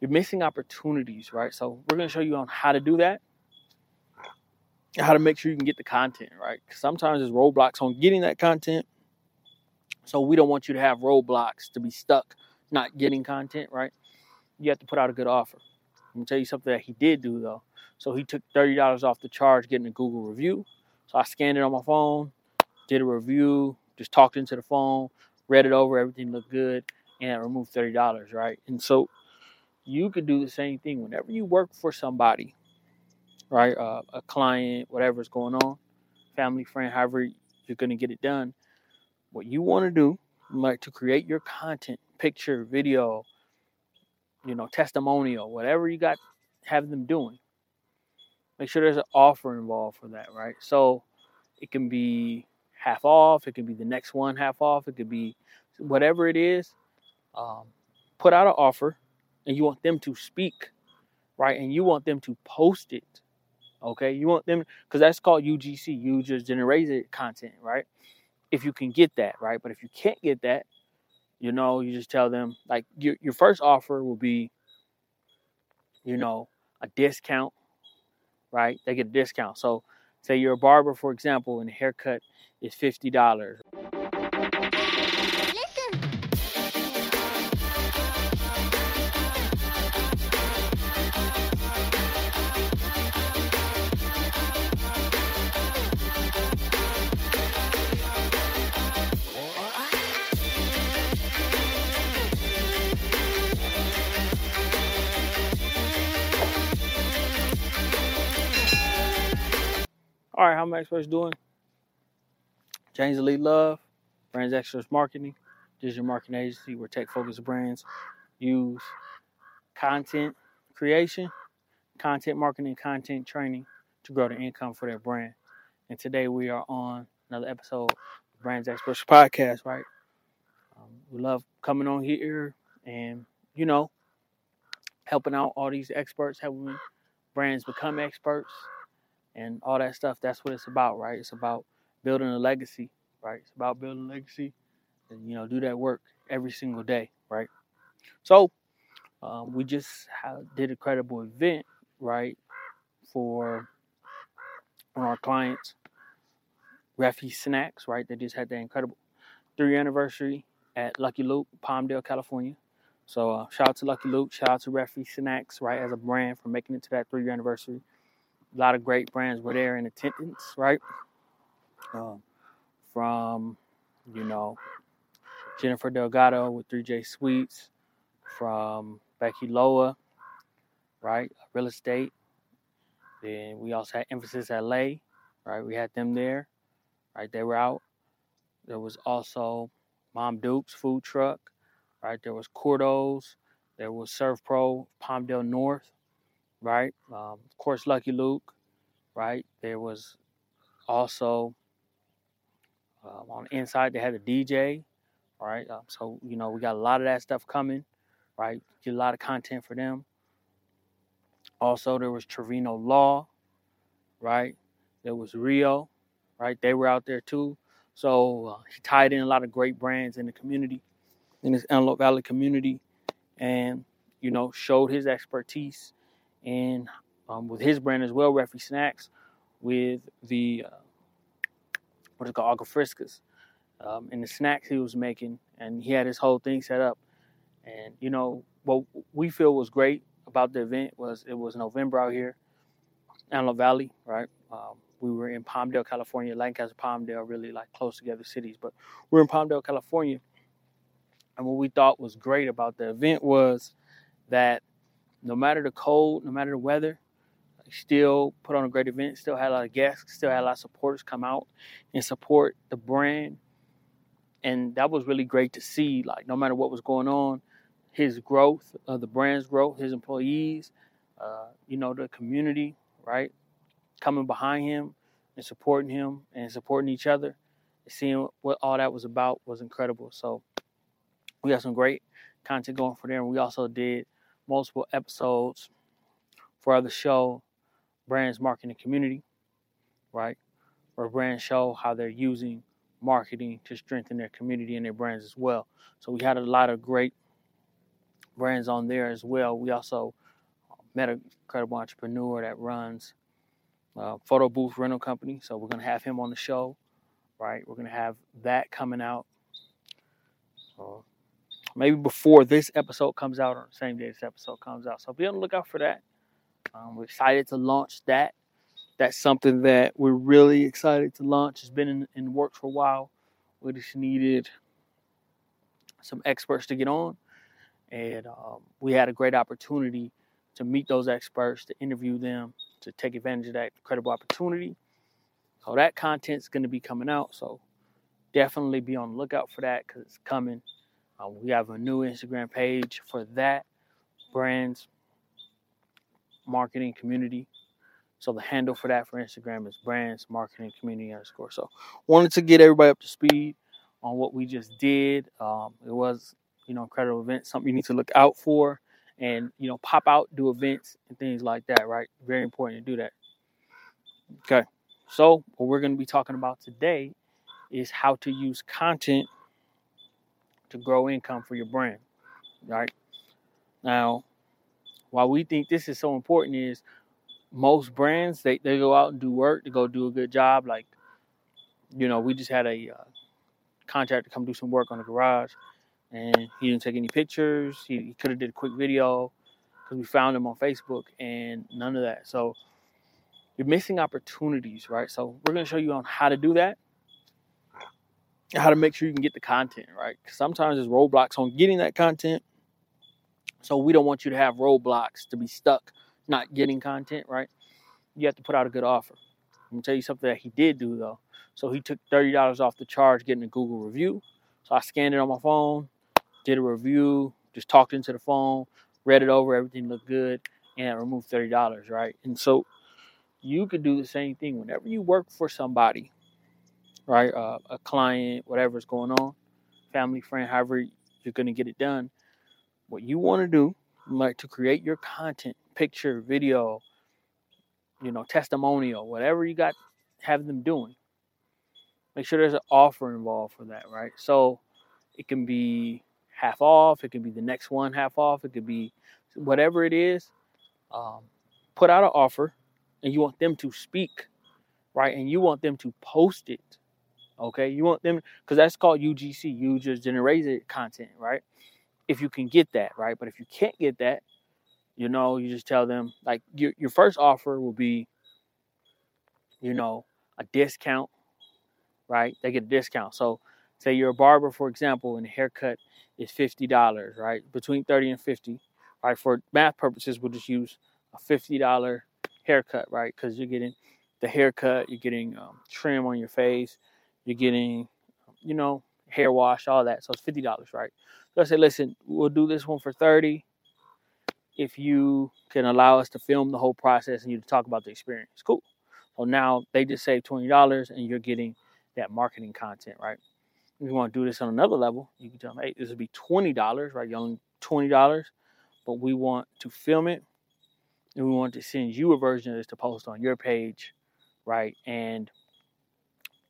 you're missing opportunities, right? So we're gonna show you on how to do that, how to make sure you can get the content, right? Sometimes there's roadblocks on getting that content. So we don't want you to have roadblocks to be stuck not getting content, right? You have to put out a good offer. I'm gonna tell you something that he did do though. So he took thirty dollars off the charge getting a Google review. So I scanned it on my phone, did a review, just talked into the phone, read it over, everything looked good, and removed thirty dollars, right? And so you could do the same thing whenever you work for somebody, right? Uh, a client, whatever's going on, family, friend, however you're gonna get it done. What you want to do, like to create your content, picture, video, you know, testimonial, whatever you got, have them doing. Make sure there's an offer involved for that, right? So it can be half off, it can be the next one half off, it could be whatever it is. Um, put out an offer, and you want them to speak, right? And you want them to post it, okay? You want them, because that's called UGC, user generated content, right? If you can get that, right? But if you can't get that, you know, you just tell them, like, your, your first offer will be, you know, a discount, right? They get a discount. So, say you're a barber, for example, and a haircut is $50. All right, how am I experts doing? James Elite Love, Brands Experts Marketing, digital marketing agency where tech focused brands use content creation, content marketing, content training to grow the income for their brand. And today we are on another episode of Brands Experts Podcast, right? Um, we love coming on here and, you know, helping out all these experts, helping brands become experts and all that stuff. That's what it's about, right? It's about building a legacy, right? It's about building a legacy and, you know, do that work every single day, right? So, um, we just did a credible event, right, for one of our clients, Refi Snacks, right? They just had their incredible three anniversary at Lucky Luke, Palmdale, California. So uh, shout out to Lucky Luke, shout out to Refi Snacks, right, as a brand for making it to that three year anniversary. A lot of great brands were there in attendance, right? Um, from, you know, Jennifer Delgado with 3J Sweets, from Becky Loa, right? Real estate. Then we also had Emphasis LA, right? We had them there, right? They were out. There was also Mom Duke's food truck, right? There was Cordo's. There was Surf Pro, Palmdale North, right? Um, of course, Lucky Luke, right? There was also um, on the inside they had a DJ, right? Um, so you know we got a lot of that stuff coming, right? Get a lot of content for them. Also, there was Trevino Law, right? There was Rio, right? They were out there too. So uh, he tied in a lot of great brands in the community, in this Antelope Valley community, and you know showed his expertise and um, with his brand as well, Refi Snacks, with the uh, what is it called, Agua Frescas, um, and the snacks he was making, and he had his whole thing set up. And you know what we feel was great about the event was it was November out here, Antelope Valley, right? Um, we were in Palmdale, California, Lancaster, Palmdale, really like close together cities, but we're in Palmdale, California. And what we thought was great about the event was that no matter the cold, no matter the weather, still put on a great event, still had a lot of guests, still had a lot of supporters come out and support the brand. And that was really great to see. Like, no matter what was going on, his growth, uh, the brand's growth, his employees, uh, you know, the community, right? Coming behind him and supporting him and supporting each other. Seeing what all that was about was incredible. So, we got some great content going for them. We also did multiple episodes for the show, Brands Marketing Community, right? Where brands show how they're using marketing to strengthen their community and their brands as well. So we had a lot of great brands on there as well. We also met a credible entrepreneur that runs a photo booth rental company, so we're gonna have him on the show, right? We're gonna have that coming out. Uh, maybe before this episode comes out or the same day this episode comes out. So be on the lookout for that. Um, we're excited to launch that. That's something that we're really excited to launch. It's been in, in works for a while. We just needed some experts to get on, and um, we had a great opportunity to meet those experts, to interview them, to take advantage of that credible opportunity. So that content's going to be coming out. So definitely be on the lookout for that because it's coming. Uh, we have a new Instagram page for that brands marketing community. So the handle for that for Instagram is brands marketing community underscore. So wanted to get everybody up to speed on what we just did. Um, it was you know incredible event, something you need to look out for, and you know pop out, do events and things like that. Right, very important to do that. Okay, so what we're going to be talking about today is how to use content to grow income for your brand. Right? Now, why we think this is so important is most brands they, they go out and do work to go do a good job. Like you know we just had a uh, contractor come do some work on the garage and he didn't take any pictures. He, he could have did a quick video because we found him on facebook and none of that. So you're missing opportunities right? So we're going to show you on how to do that how to make sure you can get the content right sometimes there's roadblocks on getting that content so we don't want you to have roadblocks to be stuck not getting content, right? You have to put out a good offer. I'm gonna tell you something that he did do though. So he took thirty dollars off the charge getting a Google review. So I scanned it on my phone, did a review, just talked into the phone, read it over, everything looked good, and I removed thirty dollars, right? And so you could do the same thing whenever you work for somebody, right? Uh, a client, whatever's going on, family, friend, however you're gonna get it done what you want to do, like to create your content, picture, video, you know, testimonial, whatever you got, have them doing. Make sure there's an offer involved for that, right? So it can be half off, it can be the next one half off, it could be whatever it is. Um, put out an offer, and you want them to speak, right? And you want them to post it. Okay, you want them because that's called UGC, user generated content, right? if you can get that, right? But if you can't get that, you know, you just tell them like your your first offer will be, you know, a discount, right? They get a discount. So say you're a barber, for example, and a haircut is fifty dollars, right? Between thirty and fifty. Right, for math purposes, we'll just use a fifty dollar haircut, right? Because you're getting the haircut, you're getting um, trim on your face, you're getting, you know, hair wash, all that. So it's fifty dollars, right? So I said, listen, we'll do this one for 30 if you can allow us to film the whole process and you to talk about the experience. Cool. So now they just saved $20 and you're getting that marketing content, right? If you want to do this on another level, you can tell them, hey, this would be $20, right? You only $20, but we want to film it and we want to send you a version of this to post on your page, right? And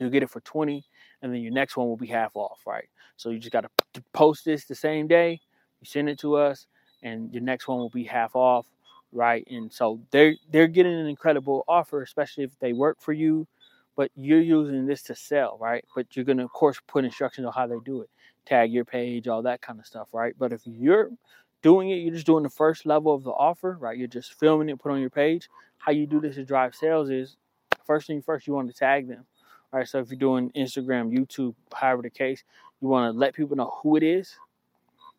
you'll get it for 20 and then your next one will be half off, right? So you just got to post this the same day, you send it to us, and your next one will be half off, right? And so they're they're getting an incredible offer, especially if they work for you, but you're using this to sell, right? But you're gonna of course put instructions on how they do it, tag your page, all that kind of stuff, right? But if you're doing it, you're just doing the first level of the offer, right? You're just filming it, put on your page. How you do this to drive sales is first thing first, you want to tag them all right, so if you're doing Instagram, YouTube, however the case, you want to let people know who it is.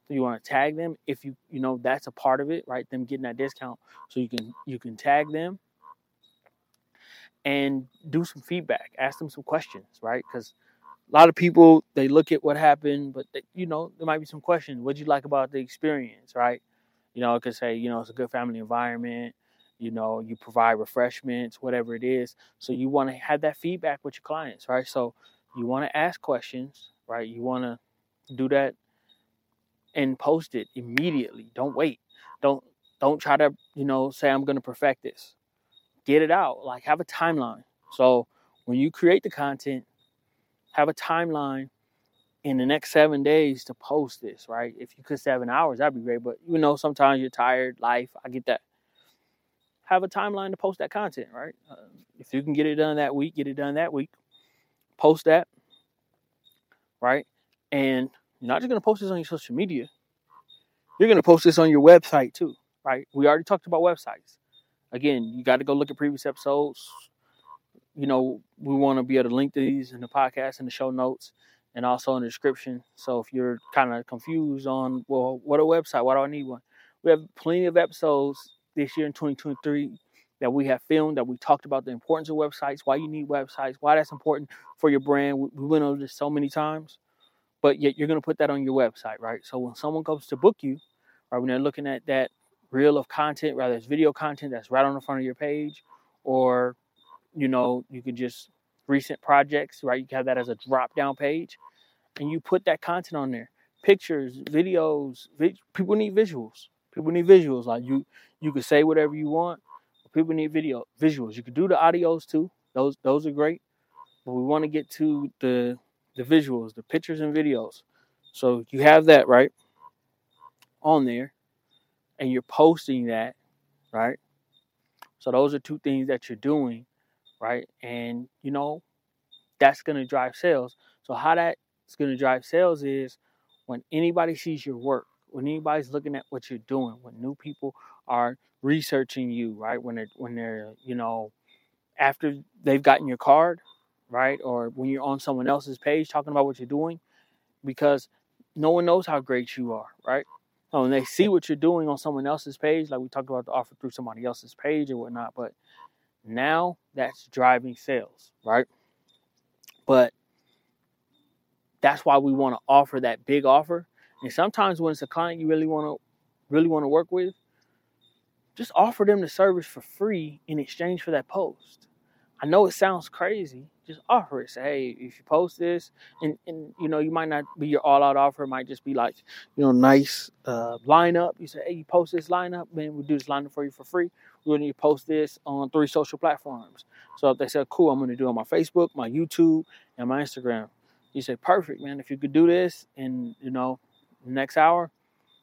You want to tag them if you you know that's a part of it, right? Them getting that discount, so you can you can tag them and do some feedback. Ask them some questions, right? Because a lot of people they look at what happened, but they, you know there might be some questions. What'd you like about the experience, right? You know, it could say you know it's a good family environment you know you provide refreshments whatever it is. So you want to have that feedback with your clients right? So you want to ask questions right? You want to do that and post it immediately. Don't wait. Don't don't try to you know say i'm going to perfect this. Get it out. Like have a timeline. So when you create the content have a timeline in the next seven days to post this, right? If you could seven hours, that'd be great. But you know, sometimes you're tired, life, I get that. Have a timeline to post that content, right? Uh, if you can get it done that week, get it done that week. Post that, right? And you're not just gonna post this on your social media. You're gonna post this on your website too, right? We already talked about websites. Again, you got to go look at previous episodes. You know, we want to be able to link to these in the podcast and the show notes and also in the description. So if you're kind of confused on, well, what a website? Why do I need one? We have plenty of episodes this year in 2023 that we have filmed that we talked about the importance of websites, why you need websites, why that's important for your brand. We, we went over this so many times, but yet you're going to put that on your website, right? So when someone comes to book you, right, when they're looking at that reel of content, rather it's video content that's right on the front of your page, or you know, you could just recent projects, right? You have that as a drop down page and you put that content on there. Pictures, videos, vi- people need visuals. People need visuals. Like you you can say whatever you want. people need video visuals. You can do the audios too. Those those are great. But we want to get to the the visuals, the pictures and videos. So you have that, right? On there. And you're posting that, right? So those are two things that you're doing right? And you know, that's to drive sales. So how that's to drive sales is when anybody sees your work, when anybody's looking at what you're doing, when new people are researching you, right? When they're when they're you know after they've gotten your card, right? Or when you're on someone else's page talking about what you're doing, because no one knows how great you are, right? Oh, and they see what you're doing on someone else's page, like we talked about the offer through somebody else's page or whatnot, but now that's driving sales, right? But that's why we want to offer that big offer. And sometimes when it's a client you really want to really want to work with, just offer them the service for free in exchange for that post. I know it sounds crazy. Just offer it. Say, hey, if you post this, and, and you know, you might not be your all out offer. It might just be like, you know, nice uh, lineup. You say, hey, you post this lineup, man, we'll do this lineup for you for free. We're going to post this on three social platforms. So if they say, cool, I'm going to do it on my Facebook, my YouTube, and my Instagram. You say, perfect, man. If you could do this and, you know, next hour,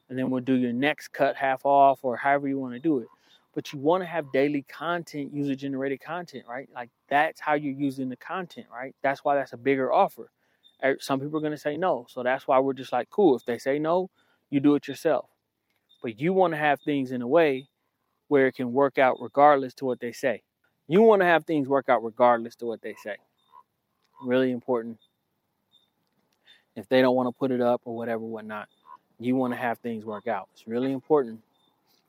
and then we'll do your next cut half off or however you want to do it but you want to have daily content, user generated content, right? Like that's how you're using the content, right? That's why that's a bigger offer. Er, some people are going to say no. So that's why we're just like, cool. If they say no, you do it yourself. But you want to have things in a way where it can work out regardless to what they say. You want to have things work out regardless to what they say. Really important. If they don't want to put it up or whatever, whatnot, you want to have things work out. It's really important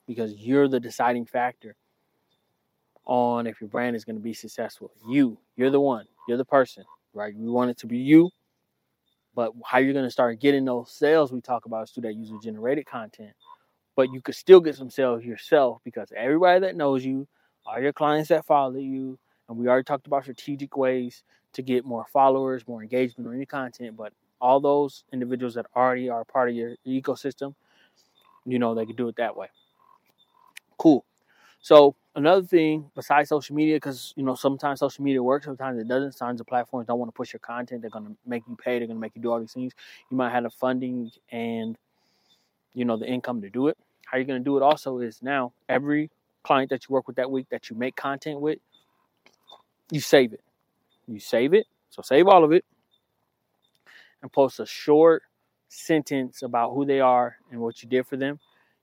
because you're the deciding factor on if your brand is going to be successful. You, you're the one, you're the person, right? We want it to be you, but how you're going to start getting those sales we talk about is through that user generated content. But you could still get some sales yourself because everybody that knows you, all your clients that follow you, and we already talked about strategic ways to get more followers, more engagement on your content, but all those individuals that already are part of your ecosystem, you know, they can do it that way. Cool. So another thing besides social media, because you know sometimes social media works, sometimes it doesn't. Sometimes the platforms don't want to push your content. They're going to make you pay. They're going to make you do all these things. You might have the funding and you know the income to do it. How you're going to do it also is now every client that you work with that week that you make content with, you save it. You save it. So save all of it and post a short sentence about who they are and what you did for them.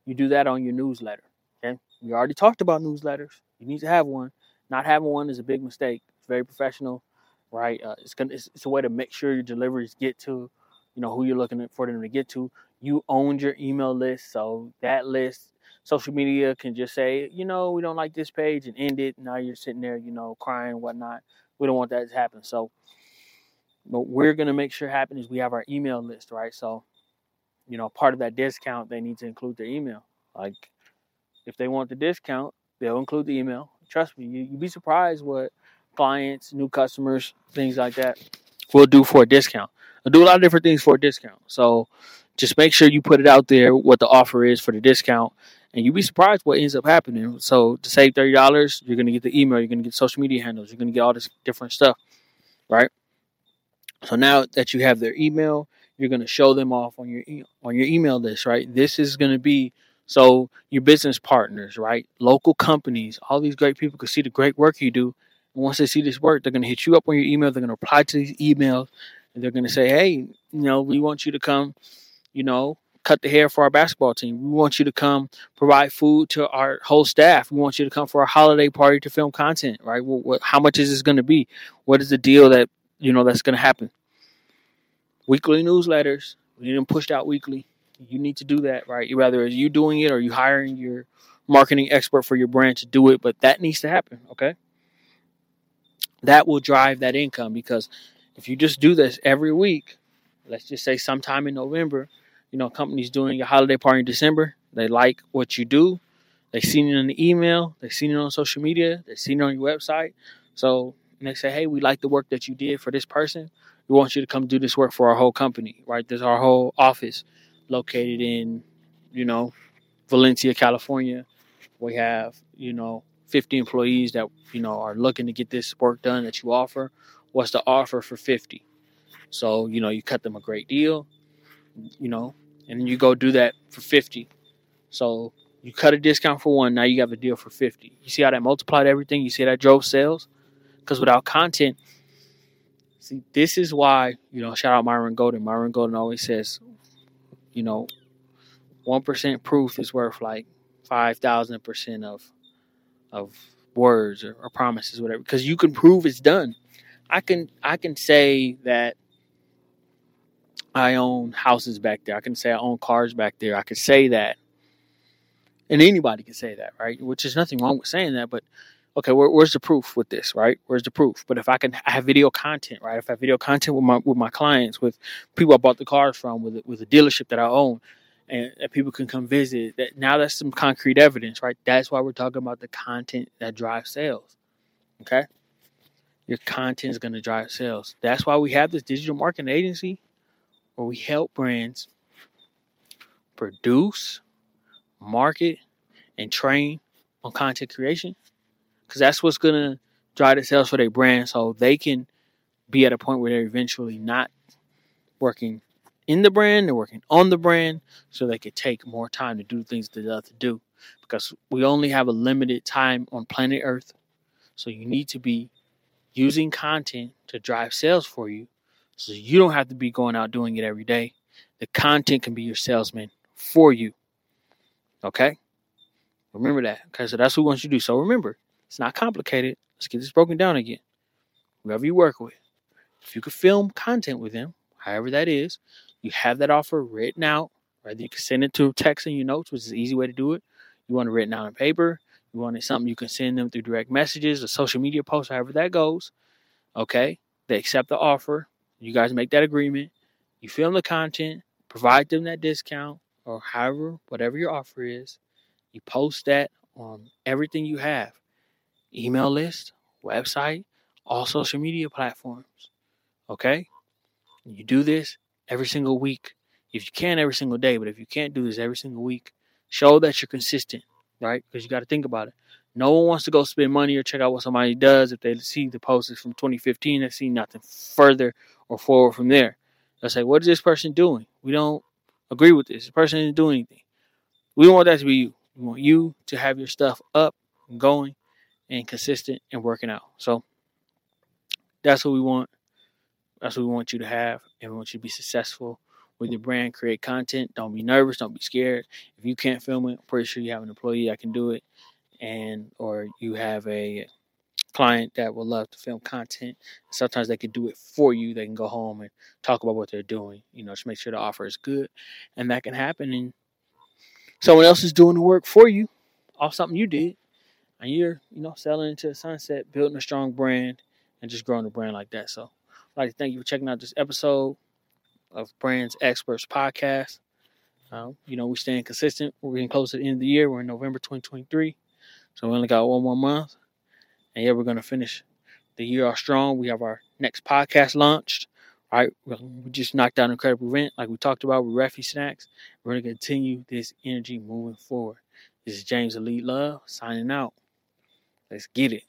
You do that on your newsletter. Okay, we already talked about newsletters. You need to have one. Not having one is a big mistake. It's very professional, right? Uh, it's gonna it's, it's, a way to make sure your deliveries get to, you know, who you're looking for them to get to. You own your email list, so that list, social media can just say, you know, we don't like this page and end it. Now you're sitting there, you know, crying whatnot. We don't want that to happen. So, what we're gonna make sure happen is we have our email list, right? So, you know, part of that discount, they need to include their email. Like if they want the discount, they'll include the email. Trust me, you, you'd be surprised what clients, new customers, things like that will do for a discount. They'll do a lot of different things for a discount. So just make sure you put it out there what the offer is for the discount and you'd be surprised what ends up happening. So to save thirty dollars, you're gonna get the email, you're gonna get social media handles, you're gonna get all this different stuff, right? So now that you have their email, You're going to show them off on your e- on your email list, right? This is going to be so your business partners, right? Local companies, all these great people can see the great work you do. And once they see this work, they're going to hit you up on your email. They're going to reply to these emails, and they're going to say, "Hey, you know, we want you to come, you know, cut the hair for our basketball team. We want you to come provide food to our whole staff. We want you to come for our holiday party to film content, right? What, how much is this going to be? What is the deal that you know that's going to happen? Weekly newsletters. We need them pushed out weekly. You need to do that, right? Whether it's you doing it or you hiring your marketing expert for your brand to do it, but that needs to happen, okay? That will drive that income because if you just do this every week, let's just say sometime in November, you know, companies doing your holiday party in December, they like what you do. They've seen it in the email, they've seen it on social media, they've seen it on your website. So they say, hey, we like the work that you did for this person. We want you to come do this work for our whole company, right? There's our whole office located in, you know, Valencia, California. We have, you know, 50 employees that, you know, are looking to get this work done that you offer. What's the offer for 50? So, you know, you cut them a great deal, you know, and you go do that for 50. So you cut a discount for one, now you have a deal for 50. You see how that multiplied everything? You see that drove sales? Because without content, see, this is why, you know, shout out Myron Golden. Myron Golden always says, you know, 1% proof is worth like 5,000% of of words or, or promises, whatever, because you can prove it's done. I can I can say that I own houses back there. I can say I own cars back there. I can say that, and anybody can say that, right? Which is nothing wrong with saying that, but okay, where, where's the proof with this, right? Where's the proof? But if I can, I have video content, right? If I have video content with my with my clients, with people I bought the cars from, with with a dealership that I own, and that people can come visit. That now that's some concrete evidence, right? That's why we're talking about the content that drives sales. Okay, your content is going to drive sales. That's why we have this digital marketing agency, where we help brands produce, market, and train on content creation, because that's what's to drive the sales for their brand, so they can be at a point where they're eventually not working in the brand, they're working on the brand so they could take more time to do things that they love to do. Because we only have a limited time on planet Earth. So you need to be using content to drive sales for you. So you don't have to be going out doing it every day. The content can be your salesman for you. Okay? Remember that. Okay, so that's what we want you to do. So remember, it's not complicated. Let's get this broken down again. Whoever you work with, if you could film content with them, however that is, you have that offer written out, right? You can send it to text in your notes, which is an easy way to do it. You want it written out on paper. You want it something you can send them through direct messages or social media posts, however that goes. Okay. They accept the offer. You guys make that agreement. You film the content, provide them that discount or however, whatever your offer is. You post that on everything you have email list, website, all social media platforms. Okay? You do this every single week. If you can, every single day. But if you can't do this every single week, show that you're consistent, right? Because you got to think about it. No one wants to go spend money or check out what somebody does if they see the post is from 2015 and see nothing further or forward from there. They'll say, What is this person doing? We don't agree with this. Person didn't do anything. We want that to be you. We want you to have your stuff up and going and consistent and working out. So that's what we want. That's what we want you to have, and we want you to be successful with your brand. Create content. Don't be nervous. Don't be scared. If you can't film it, I'm pretty sure you have an employee that can do it, and or you have a client that will love to film content. Sometimes they can do it for you. They can go home and talk about what they're doing. You know, just make sure the offer is good, and that can happen. And someone else is doing the work for you off something you did, and you're you know selling into the sunset, building a strong brand, and just growing the brand like that. So. I'd like to thank you for checking out this episode of Brands Experts Podcast. Um, you know, we're staying consistent. We're getting close to the end of the year. We're in November 2023. So we only got one more month. And yeah, we're going to finish the year off strong. We have our next podcast launched. Right. We just knocked out an incredible event like we talked about with Refi Snacks. We're going to continue this energy moving forward. This is James Elite Love signing out. Let's get it.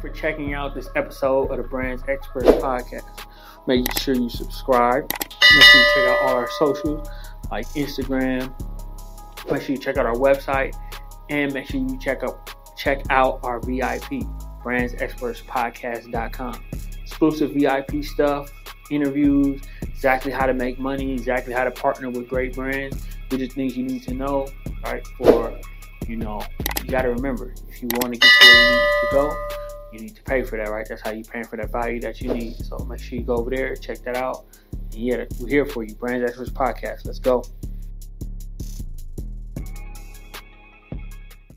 For checking out this episode of the Brands Experts podcast. Make sure you subscribe. Make sure you check out all our socials like Instagram. Make sure you check out our website and make sure you check out check out our VIP brandsexpertspodcast.com. Exclusive VIP stuff, interviews, exactly how to make money, exactly how to partner with great brands. These are things you need to know, right? For you know, you got to remember if you want to get where you need to go, you need to pay for that, right? That's how you paying for that value that you need. So make sure you go over there, check that out. And yeah, we're here for you. Brands Experts Podcast. Let's go.